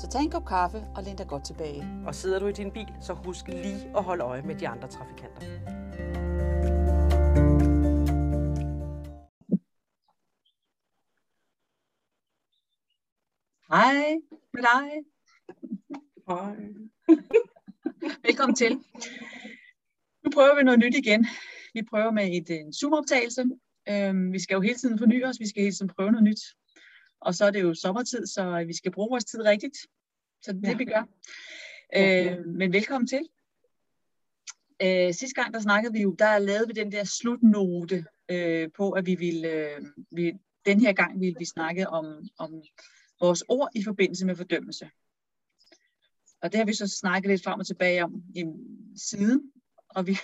Så tag en kop kaffe og læn dig godt tilbage. Og sidder du i din bil, så husk lige at holde øje med de andre trafikanter. Hej med dig. Hej. Velkommen til. Nu prøver vi noget nyt igen. Vi prøver med et, en Zoom-optagelse. Øhm, vi skal jo hele tiden forny os, vi skal hele tiden prøve noget nyt. Og så er det jo sommertid, så vi skal bruge vores tid rigtigt. Så det er ja. det, vi gør. Ja. Øh, men velkommen til. Øh, sidste gang, der snakkede vi jo, der lavede vi den der slutnote øh, på, at vi ville, øh, vi, den her gang ville vi snakke om, om vores ord i forbindelse med fordømmelse. Og det har vi så snakket lidt frem og tilbage om i siden. Og vi,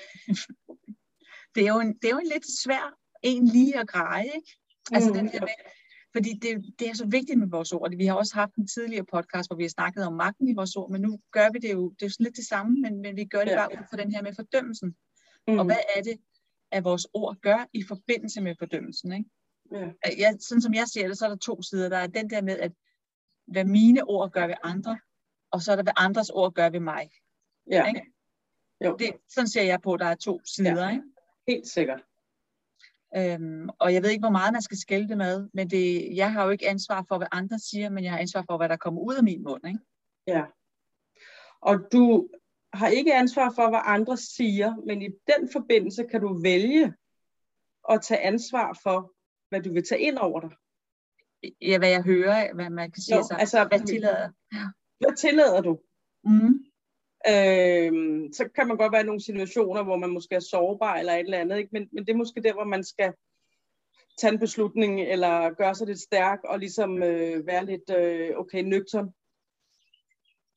det, er jo en, det er jo en lidt svær en lige at greje, ikke? Altså Mm. den der med, fordi det, det er så vigtigt med vores ord. Vi har også haft en tidligere podcast, hvor vi har snakket om magten i vores ord, men nu gør vi det jo, det er jo sådan lidt det samme, men, men vi gør det Ja. bare ud fra den her med fordømmelsen. Mm. Og hvad er det, at vores ord gør i forbindelse med fordømmelsen, ikke? Ja. jeg, sådan som jeg ser det, så er der to sider. Der er den der med, at hvad mine ord gør ved andre, og så er der, hvad andres ord gør ved mig. Ja. Ikke? Jo, Det, sådan ser jeg på, at der er to sider. Ja. Ikke? helt sikkert. Øhm, og jeg ved ikke, hvor meget man skal skælde det med, men det, jeg har jo ikke ansvar for, hvad andre siger, men jeg har ansvar for, hvad der kommer ud af min mund. Ikke? Ja. Og du har ikke ansvar for, hvad andre siger, men i den forbindelse kan du vælge at tage ansvar for, hvad du vil tage ind over dig. Ja, hvad jeg hører, hvad man kan sige. Jo, så, altså, hvad tillader. Hvad tillader du? Mm. Øhm, så kan man godt være i nogle situationer, hvor man måske er sårbar eller et eller andet, ikke? Men, men det er måske der, hvor man skal tage en beslutning, eller gøre sig lidt stærk, og ligesom øh, være lidt, øh, okay, nøgtern.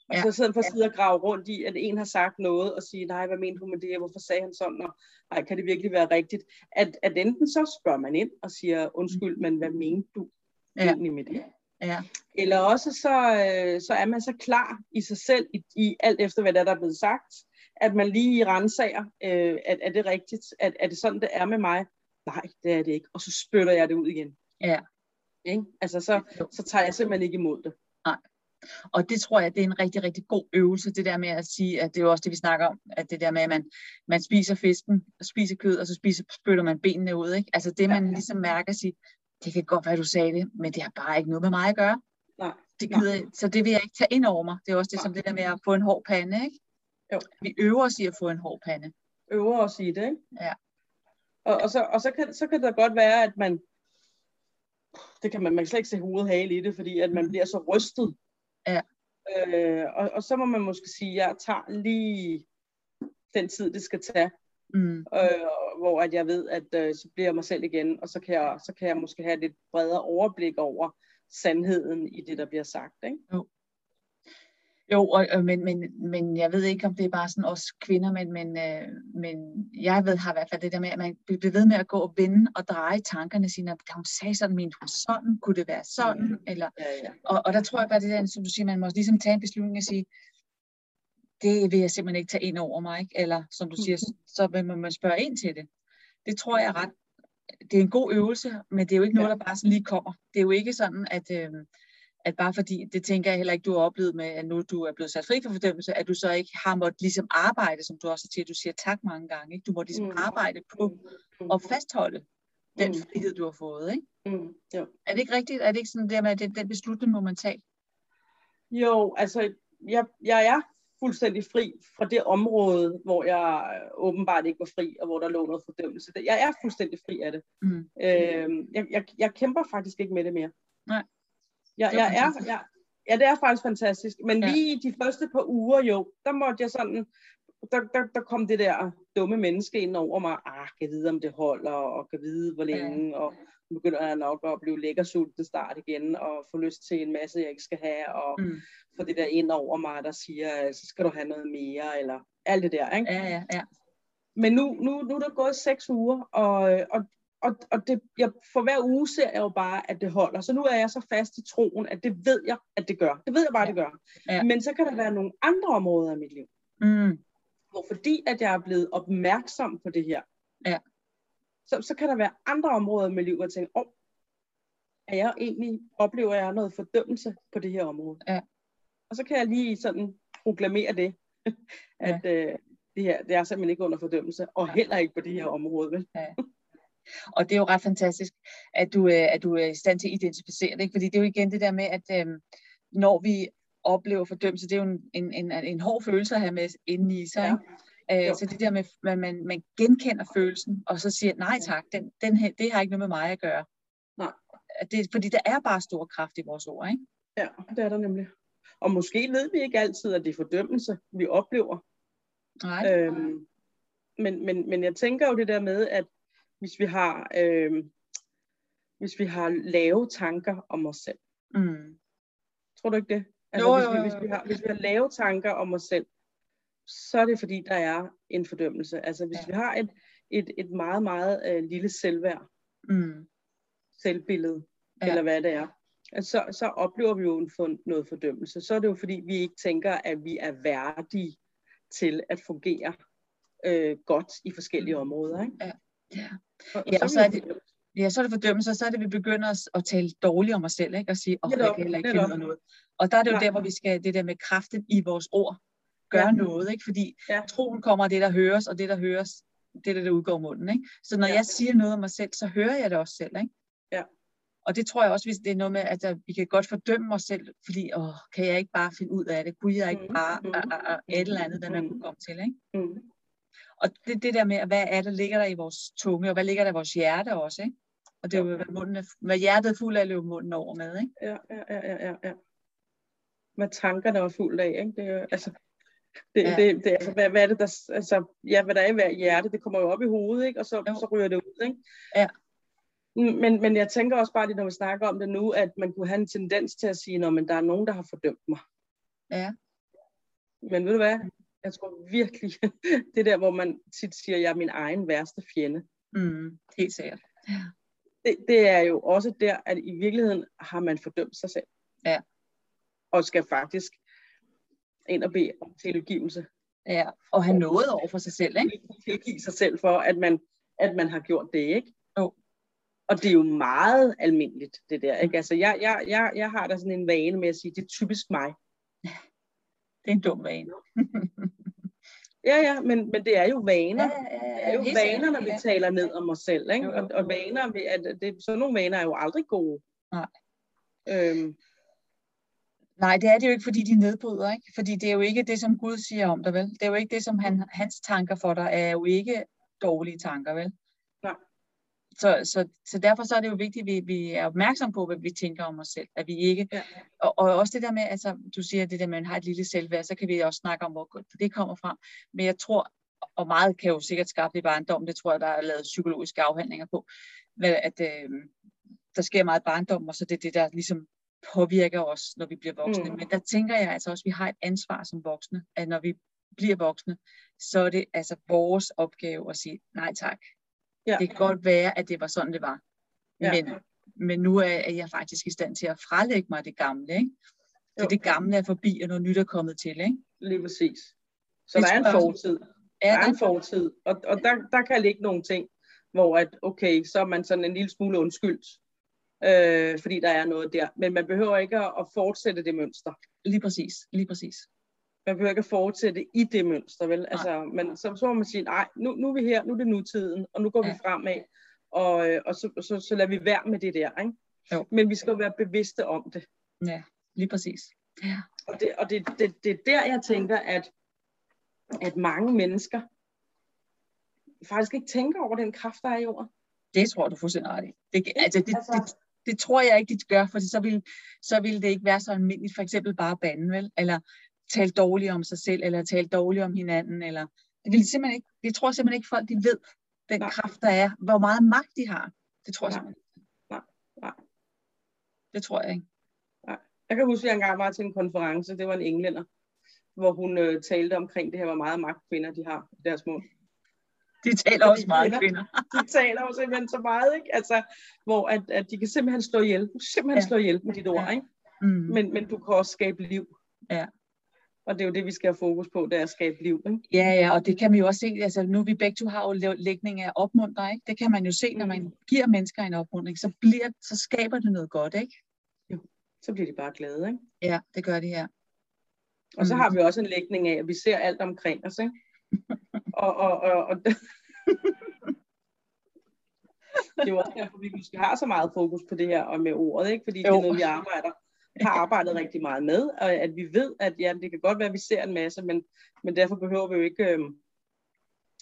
Og Ja. så sidder for at sidde og grave rundt i, at en har sagt noget, og sige, nej, hvad mente hun med det, hvorfor sagde han sådan, og nej, kan det virkelig være rigtigt? At, at enten så spørger man ind og siger, undskyld, men hvad mente du Ja. egentlig med det? Ja. Eller også så, øh, så er man så klar i sig selv, i, i alt efter hvad der, der er blevet sagt, at man lige rensager, øh, at er det rigtigt? At, er det sådan, det er med mig? Nej, det er det ikke. Og så spytter jeg det ud igen. Ja. Ikke? Altså, så, så tager jeg simpelthen ikke imod det. Og det tror jeg, det er en rigtig, rigtig god øvelse, det der med at sige, at det er jo også det, vi snakker om, at det der med, at man, man spiser fisken, og spiser kød, og så spiser, spytter man benene ud. Ikke? Altså det, man ligesom mærker sig, det kan godt være, du sagde det, men det har bare ikke noget med mig at gøre. Nej. Det gider, jeg- så det vil jeg ikke tage ind over mig. Det er også det, Nej. som det der med at få en hård pande. Ikke? Jo. Vi øver os i at få en hård pande. Øver os i det, ikke? Ja. Og, og, så, og så, kan, så kan det godt være, at man, det kan man, man kan slet ikke se hovedet hale i det, fordi at man bliver så rystet. Ja. Øh, og, og så må man måske sige, at jeg tager lige den tid, det skal tage. Mm. øh, hvor at jeg ved, at øh, så bliver jeg mig selv igen, og så kan, jeg, så kan jeg måske have et lidt bredere overblik over sandheden i det, der bliver sagt. Ikke? Jo, og, og, men, men, men jeg ved ikke, om det er bare sådan os kvinder, men, men, øh, men jeg ved, har i hvert fald det der med, at man bliver ved med at gå og vende og dreje tankerne sine, da hun sagde sådan, mente hun sådan, kunne det være sådan, Mm. eller, Ja, ja. og, og der tror jeg bare, det der, som du siger, man må ligesom tage en beslutning og sige, det vil jeg simpelthen ikke tage ind over mig, ikke? eller som du siger, så vil man spørge ind til det. Det tror jeg ret, det er en god øvelse, men det er jo ikke noget, der bare sådan lige kommer. Det er jo ikke sådan, at, øh, at bare fordi, det tænker jeg heller ikke, du har oplevet med, at nu du er blevet sat fri for fordømmelse, at du så ikke har måttet ligesom arbejde, som du også siger, du siger tak mange gange, ikke? Du må ligesom Mm. arbejde på Mm. at fastholde den Mm. frihed, du har fået, ikke? Mm. Jo. Er det ikke rigtigt? Er det ikke sådan der med, at det, den beslutning må man tage? jo, altså, jeg, jeg er fuldstændig fri fra det område, hvor jeg åbenbart ikke var fri, og hvor der lå noget fordømmelse. Jeg er fuldstændig fri af det. Mm. Øh, jeg, jeg, jeg kæmper faktisk ikke med det mere. Nej. Jeg, Det er jeg er, jeg, ja, det er faktisk fantastisk. Men Ja. lige de første par uger, jo, der måtte jeg sådan, der, der, der kom det der dumme menneske ind over mig. Ah, kan vide, om det holder, og kan vide, hvor længe, og begynder jeg nok at blive lækker sulten start igen, og få lyst til en masse, jeg ikke skal have, og mm. få det der ind over mig, der siger, så skal du have noget mere, eller alt det der, ikke? Ja, ja, ja. Men nu, nu, nu er der gået seks uger, og, og, og, og det, jeg, for hver uge ser jeg jo bare, at det holder. Så nu er jeg så fast i troen, at det ved jeg, at det gør. Det ved jeg bare, ja. det gør. Ja. Men så kan der være nogle andre områder af mit liv. Mm. Hvor fordi, at jeg er blevet opmærksom på det her, ja. Så, så kan der være andre områder af mit liv, hvor jeg tænker, åh, oh, er jeg egentlig, oplever jeg noget fordømmelse på det her område? Ja. Og så kan jeg lige sådan proklamere det, at ja. øh, det her, det er simpelthen ikke under fordømmelse, og heller ikke på det her område. Vel? Ja. Og det er jo ret fantastisk, at du, øh, at du er i stand til at identificere det, ikke? fordi det er jo igen det der med, at øhm, når vi oplever fordømmelse, det er jo en, en, en, en hård følelse at have med inde i sig. Ja. Ikke? Øh, så det der med, at man, man genkender følelsen, og så siger, nej tak, den, den her, det har ikke noget med mig at gøre. Nej. Det, fordi der er bare stor kraft i vores ord, ikke? Ja, det er der nemlig. Og måske ved vi ikke altid, at det er fordømmelse, vi oplever. Nej. Øhm, men, men, men jeg tænker jo det der med, at hvis vi har, øhm, hvis vi har lave tanker om os selv. Mm. Tror du ikke det? Altså, jo, hvis, vi, hvis, vi har, hvis vi har lave tanker om os selv, så er det fordi, der er en fordømmelse. Altså hvis ja. vi har et, et, et meget, meget øh, lille selvværd, mm. selvbillede, ja. eller hvad det er, så, så oplever vi jo en for, noget fordømmelse. Så er det jo fordi, vi ikke tænker, at vi er værdige til at fungere øh, godt i forskellige mm. områder. Ikke? Ja. Ja. Og, ja, og så er det, ja, så er det fordømmelse, og så er det, vi begynder at, at tale dårligt om os selv, ikke? og sige, åh, oh, jeg kan heller ikke finde noget. Og der er det jo ja. der, hvor vi skal, det der med kraften i vores ord, gøre ja. noget, ikke? fordi ja. troen kommer af det, der høres, og det, der høres, det der, der udgår munden. Ikke? Så når ja. jeg siger noget om mig selv, så hører jeg det også selv. Ikke? Ja. Og det tror jeg også, hvis det er noget med, at vi kan godt fordømme os selv, fordi, åh, kan jeg ikke bare finde ud af det? Kunne jeg ikke mm, bare, mm, uh, uh, et eller andet, hvad man kunne komme til, ikke? Mm. Og det, det der med, hvad er der ligger der i vores tunge, og hvad ligger der i vores hjerte også, ikke? Og det er jo, hvad, munden er, hvad hjertet er fuld af, løber munden over med, ikke? Ja, ja, ja, ja, ja. Hvad tankerne er fuld af, ikke? Det er, altså, det, ja. det, det, altså, hvad, hvad er det, der, altså, ja, hvad der er i hver hjerte, det kommer jo op i hovedet, ikke? Og så, så ryger det ud, ikke? Ja. Men, men jeg tænker også bare lige, når vi snakker om det nu, at man kunne have en tendens til at sige, at der er nogen, der har fordømt mig. Ja. Men ved du hvad? Jeg tror virkelig, det der, hvor man tit siger, at jeg er min egen værste fjende. Mm, helt sikkert. Ja. Det, det er jo også der, at i virkeligheden har man fordømt sig selv. Ja. Og skal faktisk ind og bede om tilgivelse. Ja, og have noget over for sig selv, ikke? Tilgive sig selv for, at man, at man har gjort det, ikke? Jo. Og det er jo meget almindeligt, det der, ikke? Altså, jeg, jeg, jeg, jeg har da sådan en vane med at sige, det er typisk mig. Det er en dum vane. ja, ja, men, men det er jo vaner. Ja, ja, ja, det er jo vaner, når vi ja. taler ned om os selv, ikke? Og, og vaner, at det, sådan nogle vaner er jo aldrig gode. Nej. Øhm, Nej, det er det jo ikke, fordi de nedbryder, ikke? Fordi det er jo ikke det, som Gud siger om dig, vel? Det er jo ikke det, som han, hans tanker for dig er jo ikke dårlige tanker, vel? Nej. Så, så, så derfor så er det jo vigtigt, at vi, vi er opmærksom på, hvad vi tænker om os selv. At vi ikke, ja. og, og også det der med, altså du siger det der med, at man har et lille selvværd, så kan vi også snakke om, hvor det kommer fra. Men jeg tror, og meget kan jo sikkert skabe i barndom, det tror jeg, der er lavet psykologiske afhandlinger på, at øh, der sker meget barndom, og så det er det, der ligesom påvirker os, når vi bliver voksne. Mm. Men der tænker jeg altså også, at vi har et ansvar som voksne, at når vi bliver voksne, så er det altså vores opgave at sige nej tak. Ja. Det kan godt være, at det var sådan, det var. Ja. Men, men nu er jeg faktisk i stand til at frelægge mig det gamle. Ikke? Så det gamle er forbi, og noget nyt er kommet til. Ikke? Lige præcis. Så det der er en fortid. Ja, der er en fortid. Og, og der, der kan ligge nogle ting, hvor at, okay, så er man sådan en lille smule undskyldt øh, fordi der er noget der. Men man behøver ikke at, fortsætte det mønster. Lige præcis, lige præcis. Man behøver ikke at fortsætte i det mønster, vel? Altså, men så, så må man sige, nej, nu, nu er vi her, nu er det nutiden, og nu går ja. vi fremad, og, øh, og så, så, så lader vi være med det der, ikke? Jo. Men vi skal jo være bevidste om det. Ja, lige præcis. Ja. Og, det, og det, det, det er der, jeg tænker, at, at mange mennesker faktisk ikke tænker over den kraft, der er i jorden. Det tror du fuldstændig ret i. Det, altså, det, altså, det, det tror jeg ikke, de gør, for så vil, så vil det ikke være så almindeligt, for eksempel bare bande, vel? Eller tale dårligt om sig selv, eller tale dårligt om hinanden, eller det vil simpelthen ikke, det tror simpelthen ikke folk, de ved, den Nej. kraft, der er, hvor meget magt de har. Det tror jeg simpelthen Det tror jeg ikke. Jeg kan huske, at jeg engang var til en konference, det var en englænder, hvor hun øh, talte omkring det her, hvor meget magt kvinder de har i deres mund. De taler også meget kvinder-. De taler jo simpelthen så meget, ikke? Altså, hvor at, at de kan simpelthen slå ihjel. Simpelthen Ja. slå ihjel med dit ord, Ja. ikke? Mm. Men, men du kan også skabe liv. Ja. Og det er jo det, vi skal have fokus på, det er at skabe liv, ikke? Ja, ja, og det kan man jo også se, altså nu vi begge to har jo lægning af opmuntre, ikke? Det kan man jo se, når man giver mennesker en opmuntring, så, bliver, så skaber det noget godt, ikke? Så bliver de bare glade, ikke? Ja, det gør det her. Og så Mm. har vi også en lægning af, at vi ser alt omkring os, ikke? og, og, og, og det er jo også derfor, vi måske har så meget fokus på det her og med ordet, ikke? Fordi jo. det er noget, vi arbejder, har arbejdet rigtig meget med, og at vi ved, at ja, det kan godt være, at vi ser en masse, men, men derfor behøver vi jo ikke øhm,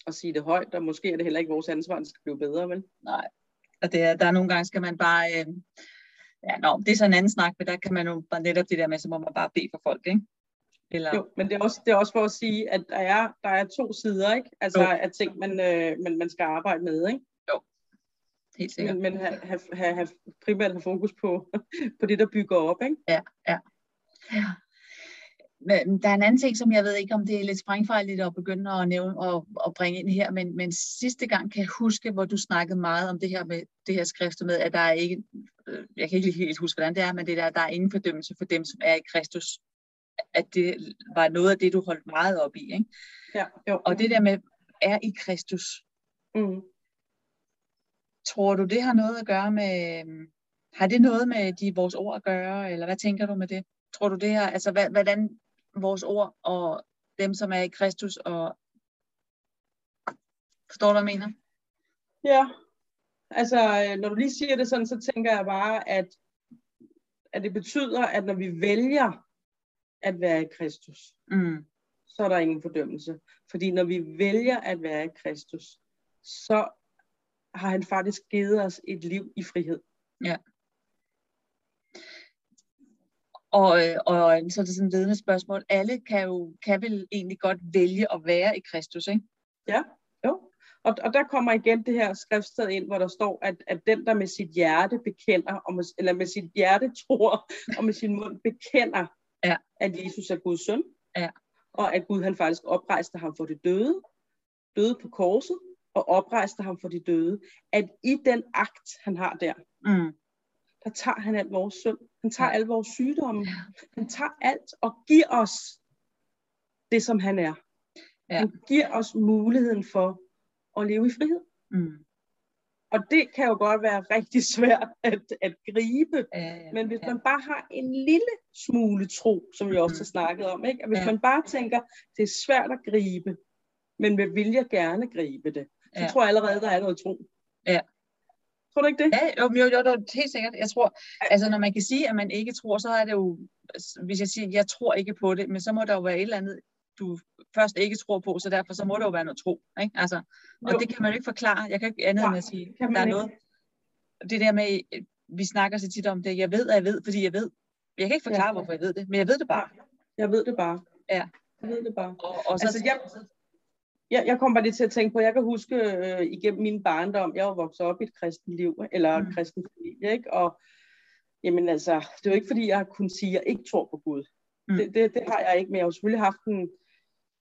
at sige det højt, og måske er det heller ikke vores ansvar, at det skal blive bedre, vel? Nej. Og det er, der er nogle gange, skal man bare, øh, ja, nå, det er så en anden snak, men der kan man jo bare netop det der med, så må man bare bede for folk, ikke? Eller, Jo, men det er, også, det er også for at sige, at der er, der er to sider, ikke? Altså Jo. af ting, man, øh, man, man skal arbejde med, ikke? helt sikkert. Men, men have, have, have, have primært have fokus på, på det, der bygger op, ikke? Ja. Men der er en anden ting, som jeg ved ikke, om det er lidt sprængfarligt at begynde at nævne og at bringe ind her, men, men sidste gang kan jeg huske, hvor du snakkede meget om det her med det her skrift med, at der er ikke, øh, jeg kan ikke helt huske, hvordan det er, men det der, der er ingen fordømmelse for dem, som er i Kristus. At det var noget af det, du holdt meget op i. Ikke? Ja, jo. Og det der med, er i Kristus, Mm. tror du, det har noget at gøre med, øhm, har det noget med de, vores ord at gøre, eller hvad tænker du med det? Tror du det her, altså hvad, hvordan vores ord og dem, som er i Kristus, og forstår du, hvad jeg mener? Ja, altså øh, når du lige siger det sådan, så tænker jeg bare, at, at det betyder, at når vi vælger at være i Kristus, Mm. så er der ingen fordømmelse. Fordi når vi vælger at være i Kristus, så har han faktisk givet os et liv i frihed. Og, øh, og så er det sådan et ledende spørgsmål. Alle kan jo kan vel egentlig godt vælge at være i Kristus, ikke? Jo. Og, og der kommer igen det her skriftsted ind, hvor der står, at, at den, der med sit hjerte bekender, og med, eller med sit hjerte tror, og med sin mund bekender, Ja. at Jesus er Guds søn, Ja. og at Gud han faktisk oprejste ham for det døde, døde på korset, og oprejste ham for de døde, at i den akt, han har der, Mm. der tager han alt vores synd. Han tager Ja. alle vores sygdomme. Han tager alt og giver os det, som han er. Ja. Han giver os muligheden for at leve i frihed. Mm. Og det kan jo godt være rigtig svært at, at gribe. Ja, ja, Men hvis ja. man bare har en lille smule tro, som vi også har snakket om, ikke? at hvis Ja. man bare tænker, det er svært at gribe, men vil vilje gerne gribe det, så Ja. tror jeg allerede, der er noget tro. Ja. Tror du ikke det? Ja, jo, jo, jo, jo, helt sikkert. Jeg tror, altså når man kan sige, at man ikke tror, så er det jo, hvis jeg siger, jeg tror ikke på det, men så må der jo være et eller andet, du først ikke tror på, så derfor så må der jo være noget tro. Ikke? Altså, og Jo. det kan man jo ikke forklare. Jeg kan ikke andet Nej, end at sige, der er ikke. noget. Det der med, vi snakker så tit om det, jeg ved, at jeg ved, fordi jeg ved. Jeg kan ikke forklare, Ja. hvorfor jeg ved det, men jeg ved det bare. Jeg ved det bare. Ja. Jeg ved det bare. Og, og så, Altså, jeg, jeg, jeg kom bare lige til at tænke på, jeg kan huske øh, igennem min barndom, jeg var vokset op i et kristent liv, eller Mm. en kristen familie, ikke? Og jamen altså, det er jo ikke fordi, jeg har kunnet sige, at jeg ikke tror på Gud. Mm. Det, det, det har jeg ikke, men jeg har selvfølgelig haft en,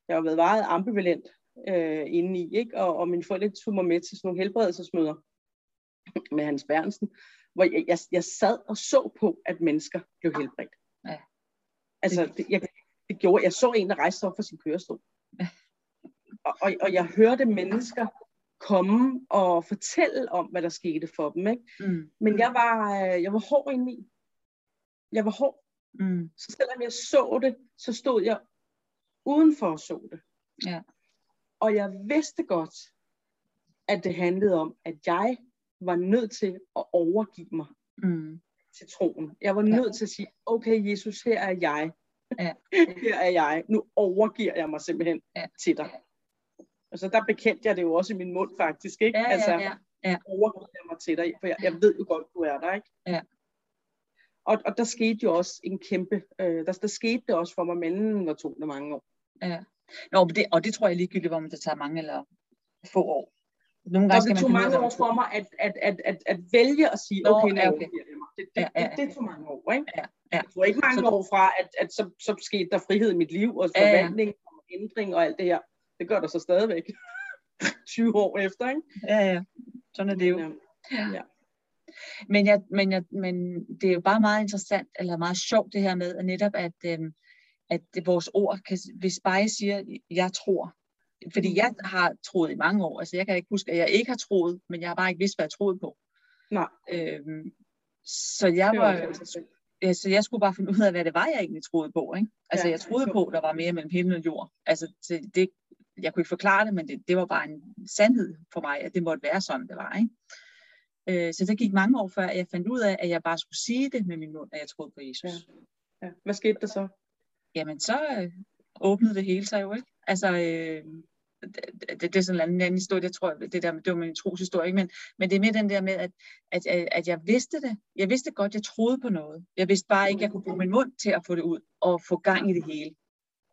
jeg har været meget ambivalent øh, indeni, ikke? Og, og mine forældre tog mig med til sådan nogle helbredelsesmøder med Hans Bernsen, hvor jeg, jeg, jeg sad og så på, at mennesker blev helbredt. Ja. Altså, det, jeg, det gjorde, jeg så en, der rejste sig op fra sin kørestol. Ja. Og, og, og jeg hørte mennesker komme og fortælle om, hvad der skete for dem. Ikke? mm, Men jeg var, øh, jeg var hård indeni. Jeg var hård. mm, Så selvom jeg så det, så stod jeg udenfor og så det. Ja. Og jeg vidste godt, at det handlede om, at jeg var nødt til at overgive mig mm, til troen. Jeg var Ja. nødt til at sige, okay Jesus, her er jeg. Ja. her er jeg. Nu overgiver jeg mig simpelthen Ja. til dig. Og så der bekendte jeg det jo også i min mund faktisk, ikke? ja, altså, ja, ja, ja. overgiver jeg mig til dig, for jeg, jeg ved jo godt, du er der, ikke? Ja. Og, og der skete jo også en kæmpe, øh, der, der skete det også for mig, men var to mange år. Ja. Nå, men det, og det tror jeg ligegyldigt, om det tager mange eller få år. Nogle Og gange skal det man tog af, mange år man for mig at, at, at, at, at vælge at sige, Nå, okay, ja, okay. mig. Det, det, Ja, ja, det, det tog mange år, ikke? Ja, ja. Jeg tror ikke mange Så- år fra, at, at så, så skete der frihed i mit liv, og Ja, ja. forvandling og ændring og alt det her. Det gør der så stadigvæk. 20 år efter, ikke? Ja, ja. Sådan er det jo. Men, øh, Men, jeg, men, jeg, men det er jo bare meget interessant, eller meget sjovt det her med, at netop at, øhm, at det, vores ord, kan, hvis bare jeg siger, jeg tror, fordi jeg har troet i mange år, altså jeg kan ikke huske, at jeg ikke har troet, men jeg har bare ikke vidst, hvad jeg troede på. Nej. Øhm, så jeg var ja, så jeg skulle bare finde ud af, hvad det var, jeg egentlig troede på. Ikke? Altså Ja, jeg troede på, at der var mere mellem himmel og jord. Altså det, det, jeg kunne ikke forklare det, men det, det var bare en sandhed for mig, at det måtte være sådan, det var. Ikke? Øh, så det gik mange år før, at jeg fandt ud af, at jeg bare skulle sige det med min mund, at jeg troede på Jesus. Ja. Ja. Hvad skete der så? Jamen så øh, åbnede det hele sig jo, ikke? Altså, øh, det, det, det er sådan en anden historie, jeg tror, det, der, det var min troshistorie, ikke? Men, men det er mere den der med, at, at, at, at jeg vidste det. Jeg vidste godt, jeg troede på noget. Jeg vidste bare ikke, at jeg kunne bruge min mund til at få det ud og få gang i det hele.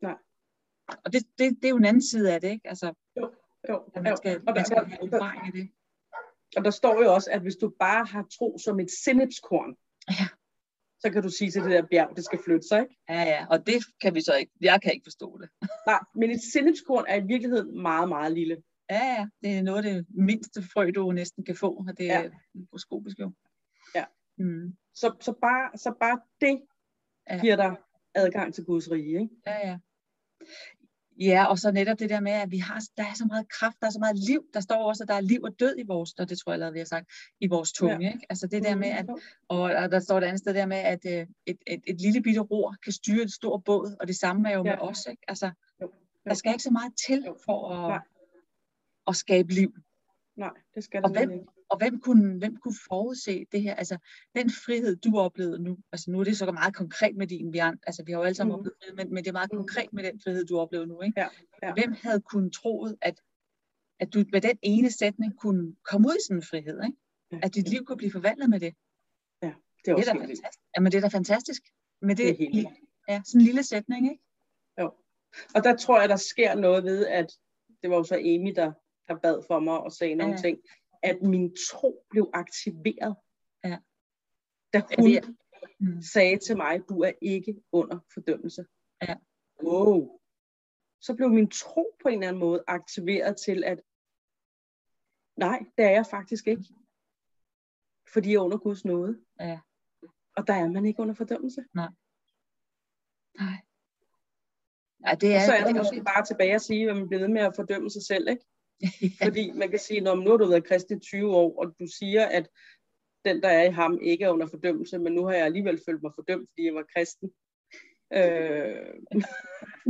Nej. Og det, det, det er jo en anden side af det, ikke? Altså, Jo, at man skal, og, der, man skal have der, erfaring i det. og der står jo også, at hvis du bare har tro som et sennepskorn, Ja. Så kan du sige til det der bjerg, det skal flytte sig, ikke? Ja, ja, og det kan vi så ikke. Jeg kan ikke forstå det. Nej, men et sennepskorn er i virkeligheden meget, meget lille. Ja, ja, det er noget af det mindste frø, du næsten kan få, og det er Ja. mikroskopisk jo. Ja. Mm. Så, så, bare, så bare det Ja. giver dig adgang til Guds rige, ikke? Ja, ja. Ja, og så netop det der med, at vi har, der er så meget kraft, der er så meget liv. Der står også, at der er liv og død i vores, og det tror jeg allerede, vi har sagt, i vores tunge. Ja. Ikke? Altså det der med, at, og, der står et andet sted der med, at øh, et, et, et lille bitte ror kan styre et stort båd, og det samme er jo Ja. med os. Ikke? Altså, Jo. der skal ikke så meget til Jo. for at, Nej. at skabe liv. Nej, det skal Og det hvem- ikke. Og hvem kunne, hvem kunne forudse det her? Altså, den frihed, du oplevede nu, altså nu er det så meget konkret med din, vi, an, altså, vi har jo alle sammen Mm. oplevet frihed, men, men det er meget Mm. konkret med den frihed, du oplever nu, ikke? Ja, ja. Hvem havde kunnet troet, at, at du med den ene sætning kunne komme ud i sådan en frihed, ikke? Ja, At dit ja. liv kunne blive forvandlet med det. Det er Det er også da helt vildt. fantastisk. Jamen, det er da fantastisk. Med det, Det er helt ja, sådan en lille sætning, ikke? Og der tror jeg, der sker noget ved, at det var jo så Amy, der, der bad for mig og sagde nogle Ja. ting, at min tro blev aktiveret. Ja. Da Ja, hun det er- Mm. sagde til mig, du er ikke under fordømmelse. Ja. Wow. Så blev min tro på en eller anden måde aktiveret til, at nej, det er jeg faktisk ikke. Fordi jeg er under Guds nåde. Ja. Og der er man ikke under fordømmelse. Nej. Ja, det Og er, så er det det måske bare tilbage at sige, at man bliver ved med at fordømme sig selv, ikke? Ja, Fordi man kan sige, når nu har du været kristen i 20 år, og du siger, at den, der er i ham, ikke er under fordømmelse, men nu har jeg alligevel følt mig fordømt, fordi jeg var kristen. Øh,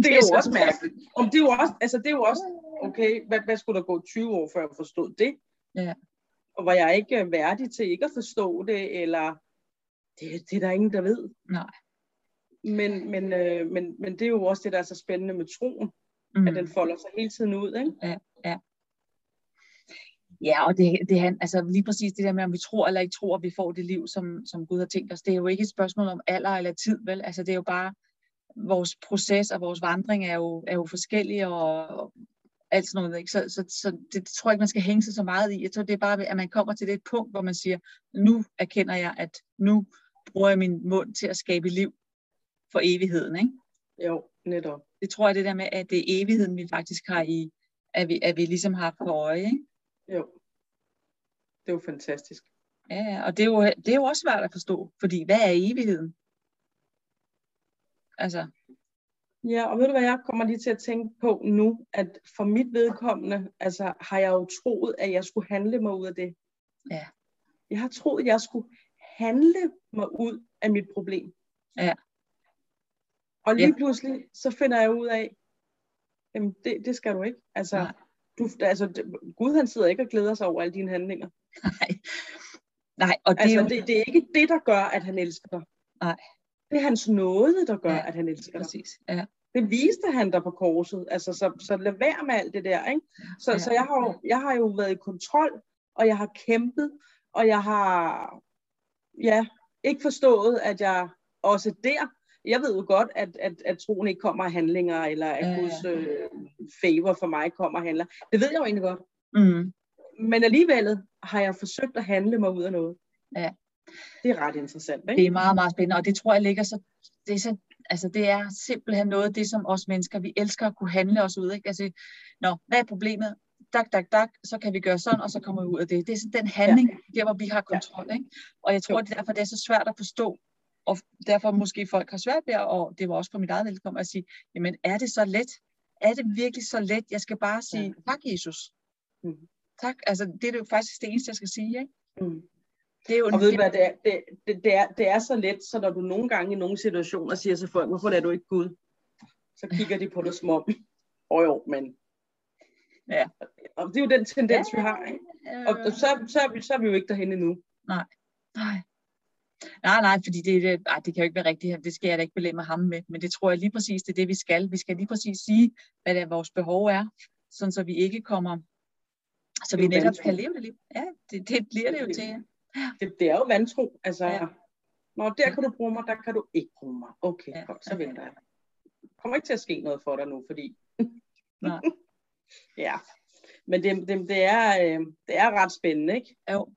det er jo så også mærkeligt. Om det er jo også, altså det er jo også, okay, hvad, hvad skulle der gå 20 år, før jeg forstod det? Ja. Og var jeg ikke værdig til ikke at forstå det, eller det, det er der ingen, der ved. Nej. Men, men, øh, men, men det er jo også det, der er så spændende med troen, mm. at den folder sig hele tiden ud, ikke? Ja, og det, det han, altså lige præcis det der med, om vi tror eller ikke tror, at vi får det liv, som, som Gud har tænkt os, det er jo ikke et spørgsmål om alder eller tid, vel? Altså det er jo bare, vores proces og vores vandring er jo, er jo forskellige og, og alt sådan noget, ikke? Så, så, så det, det tror jeg ikke, man skal hænge sig så meget i. Jeg tror, det er bare, at man kommer til det punkt, hvor man siger, nu erkender jeg, at nu bruger jeg min mund til at skabe liv for evigheden, ikke? Jo, netop. Det tror jeg, det der med, at det er evigheden, vi faktisk har i, at vi, at vi ligesom har for øje, ikke? Jo. Det er jo fantastisk. Ja, ja, og det er, jo, det er jo også svært at forstå, fordi hvad er evigheden? Altså, Ja, og ved du hvad, jeg kommer lige til at tænke på nu, at for mit vedkommende, altså har jeg jo troet, at jeg skulle handle mig ud af det. Ja. Jeg har troet, at jeg skulle handle mig ud af mit problem. Ja. Og lige Ja. pludselig, så finder jeg ud af, jamen det, det skal du ikke. Altså, Nej. Du, altså, Gud han sidder ikke og glæder sig over alle dine handlinger. nej. Nej, og det Altså, er jo det, det er ikke det, der gør, at han elsker dig. Nej. Det er hans nåde, der gør, Ja, at han elsker dig. præcis. Ja, Det viste han der på korset. Altså, så, så lad være med alt det der. Ikke? Så, ja. så jeg, har jo, jeg har jo været i kontrol, og jeg har kæmpet, og jeg har ja, ikke forstået, at jeg også der, jeg ved jo godt, at, at, at troen ikke kommer af handlinger, eller at Ja. Guds øh, favor for mig kommer af handlinger. Det ved jeg jo egentlig godt. mm, Men alligevel har jeg forsøgt at handle mig ud af noget. Ja. Det er ret interessant, ikke? Det er meget, meget spændende, og det tror jeg ligger så, det er så altså det er simpelthen noget af det, som os mennesker, vi elsker at kunne handle os ud. Ikke? Altså, nå, hvad er problemet? Dak, dak, dak, så kan vi gøre sådan, og så kommer vi ud af det. Det er sådan den handling, ja. der hvor vi har kontrol. Ikke? Og jeg tror, det er derfor, det er så svært at forstå, og derfor måske folk har svært ved, og det var også for mit eget velkommen at sige, jamen er det så let? Er det virkelig så let? Jeg skal bare sige, ja. tak Jesus. Mm. Tak, altså det er jo faktisk det eneste, jeg skal sige. Ikke? Mm. Det er jo og ved du hvad, det er, det, det, det, er, det er så let, så når du nogle gange i nogle situationer siger til folk, hvorfor er du ikke Gud? Så kigger de på dig som om, åh jo, men... Ja. Og det er jo den tendens, ja, vi har, ikke? Og, og så, så, er vi, så er vi jo ikke derhen endnu. Nej, nej. Nej, nej, fordi det, det, ej, det kan jo ikke være rigtigt. Det skal jeg da ikke belæmme ham med. Men det tror jeg lige præcis, det er det, vi skal. Vi skal lige præcis sige, hvad det er, vores behov er, sådan så vi ikke kommer, så vi netop kan leve det liv. Ja, det, det bliver det jo til. Ja. Det, det er jo vantro. Altså, ja. Når der kan du bruge mig, der kan du ikke bruge mig. Okay, ja. kom, så venter jeg. kommer ikke til at ske noget for dig nu, fordi... Nej. ja, men det, det, det, er, øh, det er ret spændende, ikke? Jo.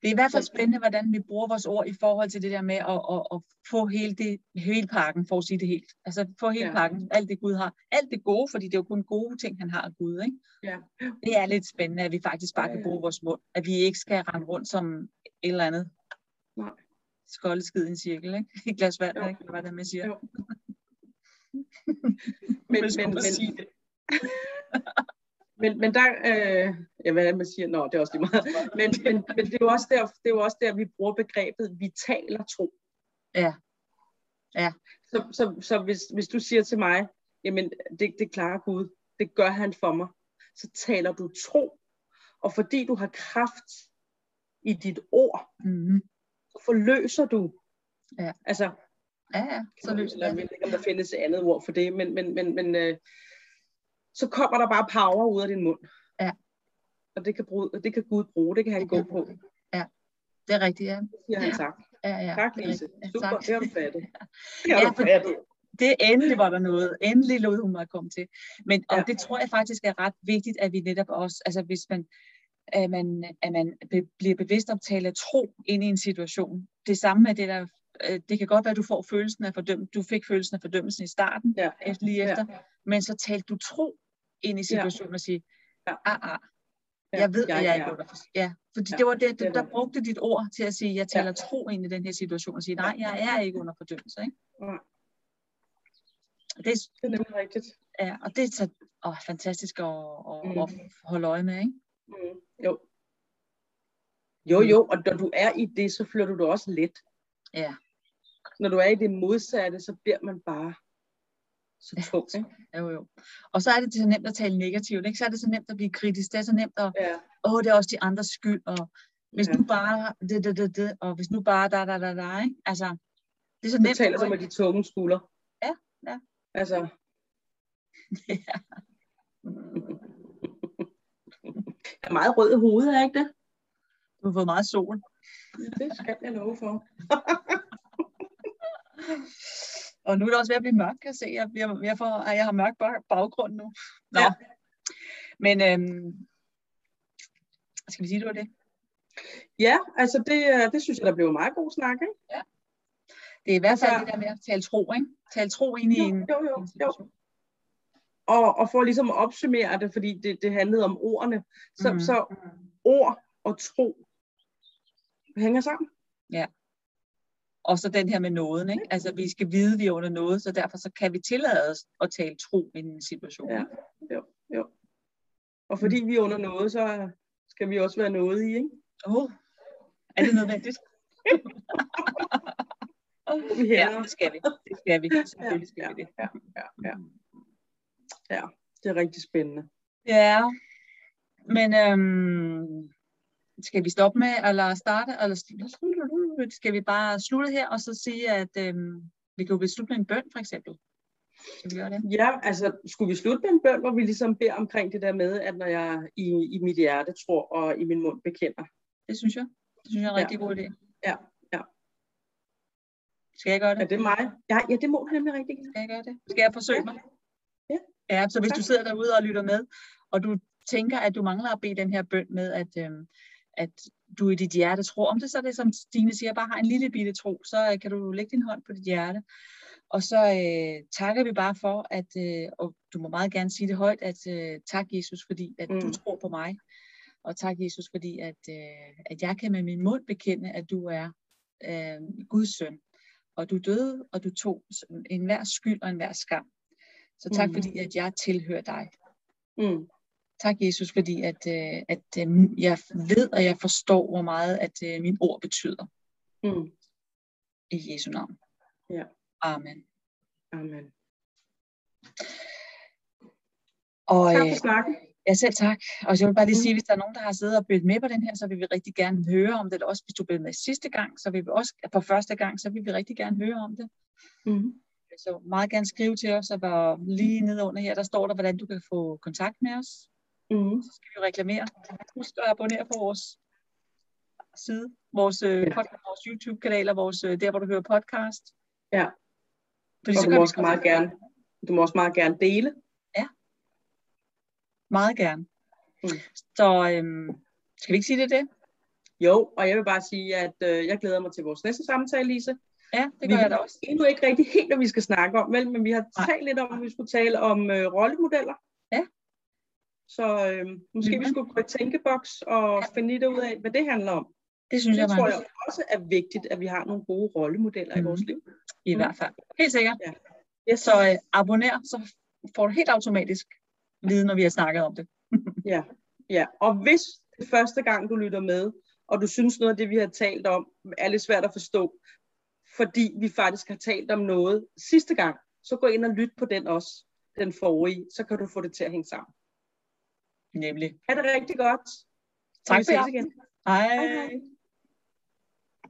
Det er i hvert fald spændende, hvordan vi bruger vores ord i forhold til det der med at, at, at få hele, det, hele pakken, for at sige det helt. Altså få hele ja. pakken, alt det Gud har. Alt det gode, fordi det er jo kun gode ting, han har af Gud. Ikke? Ja. Det er lidt spændende, at vi faktisk bare kan bruge vores mund. At vi ikke skal rende rundt som et eller andet Nej. skoldeskid i en cirkel. Ikke? Et glas vand, ikke? hvad det, man siger. Jo. men, men, men, det. men, men der, øh, ja, hvad man siger? Nå, det er også lige meget. Men, men, men det, er jo også der, det er jo også der, vi bruger begrebet, vi taler tro. Ja. Ja. Så, så, så hvis, hvis du siger til mig, jamen, det, det klarer Gud, det gør han for mig, så taler du tro. Og fordi du har kraft i dit ord, mm-hmm. så forløser du. Ja. Altså, ja, ja. Så løser jeg ved ikke, om der findes et andet ord for det, men, men, men, men øh, så kommer der bare power ud af din mund. Ja. Og det kan, bruge, det kan Gud bruge, det kan han det gå kan på. Ja, det er rigtigt, ja. Det siger han tak. Ja, ja. Tak, Lise. Super, tak. det har du fattet. Det har ja, du fattet. Det endelig var der noget. Endelig lod hun mig komme til. Men og ja. det tror jeg faktisk er ret vigtigt, at vi netop også, altså hvis man, at man, at man be, bliver bevidst om at tale tro ind i en situation. Det samme med det der, øh, det kan godt være, at du får følelsen af fordømmelse. Du fik følelsen af fordømmelsen i starten, ja. efter, lige efter. Ja. Men så talte du tro ind i situationen ja. og sige, ja. ah, ah, jeg ved, at jeg er ikke under for... Ja, fordi ja, det var det, det, der brugte dit ord til at sige, jeg taler ja. tro ind i den her situation, og sige, nej, jeg er ikke under fordømmelse. Ikke? Ja. Det, det er nemlig rigtigt. Ja, og det er så åh, fantastisk at, at, mm. at holde øje med, ikke? Mm. Jo. Jo, jo, og når du er i det, så flytter du også let. Ja. Når du er i det modsatte, så bliver man bare så tungt. Ikke? Jo, jo. Og så er det så nemt at tale negativt, ikke? så er det så nemt at blive kritisk, det er så nemt at, ja. åh, det er også de andres skyld, og hvis ja. nu bare, det, det, det, det, og hvis nu bare, da, da, da, da, ikke? Altså, det er så nemt. Du taler som med de tunge skuldre. Ja, ja. Altså. ja. Jeg er meget rød i hovedet, er ikke det? Du har fået meget sol. Det skal jeg love for. Og nu er det også ved at blive mørkt, kan jeg se. Jeg, bliver, jeg, får, jeg har mørk baggrund nu. Nå. Ja. Men øhm, skal vi sige, det var det? Ja, altså det, øh, det synes jeg, der blev meget god snak, ikke? Ja. Det er i hvert fald ja. det der med at tale tro, ikke? Tale tro ind i jo, en, jo, jo, jo. Og, og for ligesom at opsummere det, fordi det, det handlede om ordene, så, mm. så ord og tro hænger sammen. Ja. Og så den her med nåden, ikke? Altså vi skal vide, at vi er under noget, så derfor så kan vi tillade os at tale tro i en situation. Ja, jo, jo. Og fordi vi er under noget, så skal vi også være noget i, ikke? Åh, oh, er det nødvendigt? ja, det skal vi. Det skal vi. Selvfølgelig skal ja, vi det. Ja, ja, ja. ja, det er rigtig spændende. Ja, men øhm, skal vi stoppe med, eller starte, eller skal vi bare slutte her, og så sige, at øhm, vi kan jo beslutte med en bøn, for eksempel? Skal vi gøre det? Ja, altså, skulle vi slutte med en bøn, hvor vi ligesom beder omkring det der med, at når jeg i, i mit hjerte tror, og i min mund bekender? Det synes jeg. Det synes jeg er en rigtig ja. god idé. Ja, ja. Skal jeg gøre det? Er det mig? Ja, ja det må du nemlig rigtig Skal jeg gøre det? Skal jeg forsøge mig? Ja. Ja, så hvis du sidder derude og lytter med, og du tænker, at du mangler at bede den her bøn med, at, øhm, at du i dit hjerte tror. Om det så er det, som Stine siger, bare har en lille bitte tro, så øh, kan du lægge din hånd på dit hjerte. Og så øh, takker vi bare for, at, øh, og du må meget gerne sige det højt, at øh, tak Jesus, fordi at mm. du tror på mig. Og tak Jesus, fordi at, øh, at jeg kan med min mund bekende, at du er øh, Guds søn. Og du døde, og du tog enhver skyld og enhver skam. Så tak mm. fordi, at jeg tilhører dig. Mm. Tak Jesus, fordi at, øh, at øh, jeg ved, og jeg forstår, hvor meget at øh, min ord betyder. Mm. I Jesu navn. Ja. Amen. Amen. Og, tak for snakken. Ja, selv tak. Og jeg vil bare lige sige, hvis der er nogen, der har siddet og blevet med på den her, så vil vi rigtig gerne høre om det. Også hvis du blev med sidste gang, så vil vi også, på første gang, så vil vi rigtig gerne høre om det. Mm. Så meget gerne skrive til os, og lige nede under her, der står der, hvordan du kan få kontakt med os. Mm. Så skal vi reklamere. Husk at abonnere på vores side, vores, øh, podcast, vores YouTube-kanaler, vores, øh, der hvor du hører podcast. Ja. Fordi og så du må også meget gerne, du må også meget gerne dele. Ja. Meget gerne. Mm. Så øhm, skal vi ikke sige det det? Jo, og jeg vil bare sige, at øh, jeg glæder mig til vores næste samtale, Lise. Ja, det gør vi jeg da også. endnu ikke rigtig helt, hvad vi skal snakke om, vel? men vi har Nej. talt lidt om, at vi skulle tale om øh, rollemodeller. Så øh, måske mm-hmm. vi skulle gå i tænkeboks og finde lidt ud af, hvad det handler om. Det synes det jeg, tror jeg også er vigtigt, at vi har nogle gode rollemodeller mm. i vores liv. I mm. hvert fald. Helt sikkert. Ja. Yes. Så øh, abonner, så får du helt automatisk vide, når vi har snakket om det. ja. ja, og hvis det første gang, du lytter med, og du synes noget af det, vi har talt om, er lidt svært at forstå, fordi vi faktisk har talt om noget sidste gang, så gå ind og lyt på den også, den forrige, så kan du få det til at hænge sammen. Nemlig. Ha' det rigtig godt. Tak for jer. igen. Hej. hej, hej.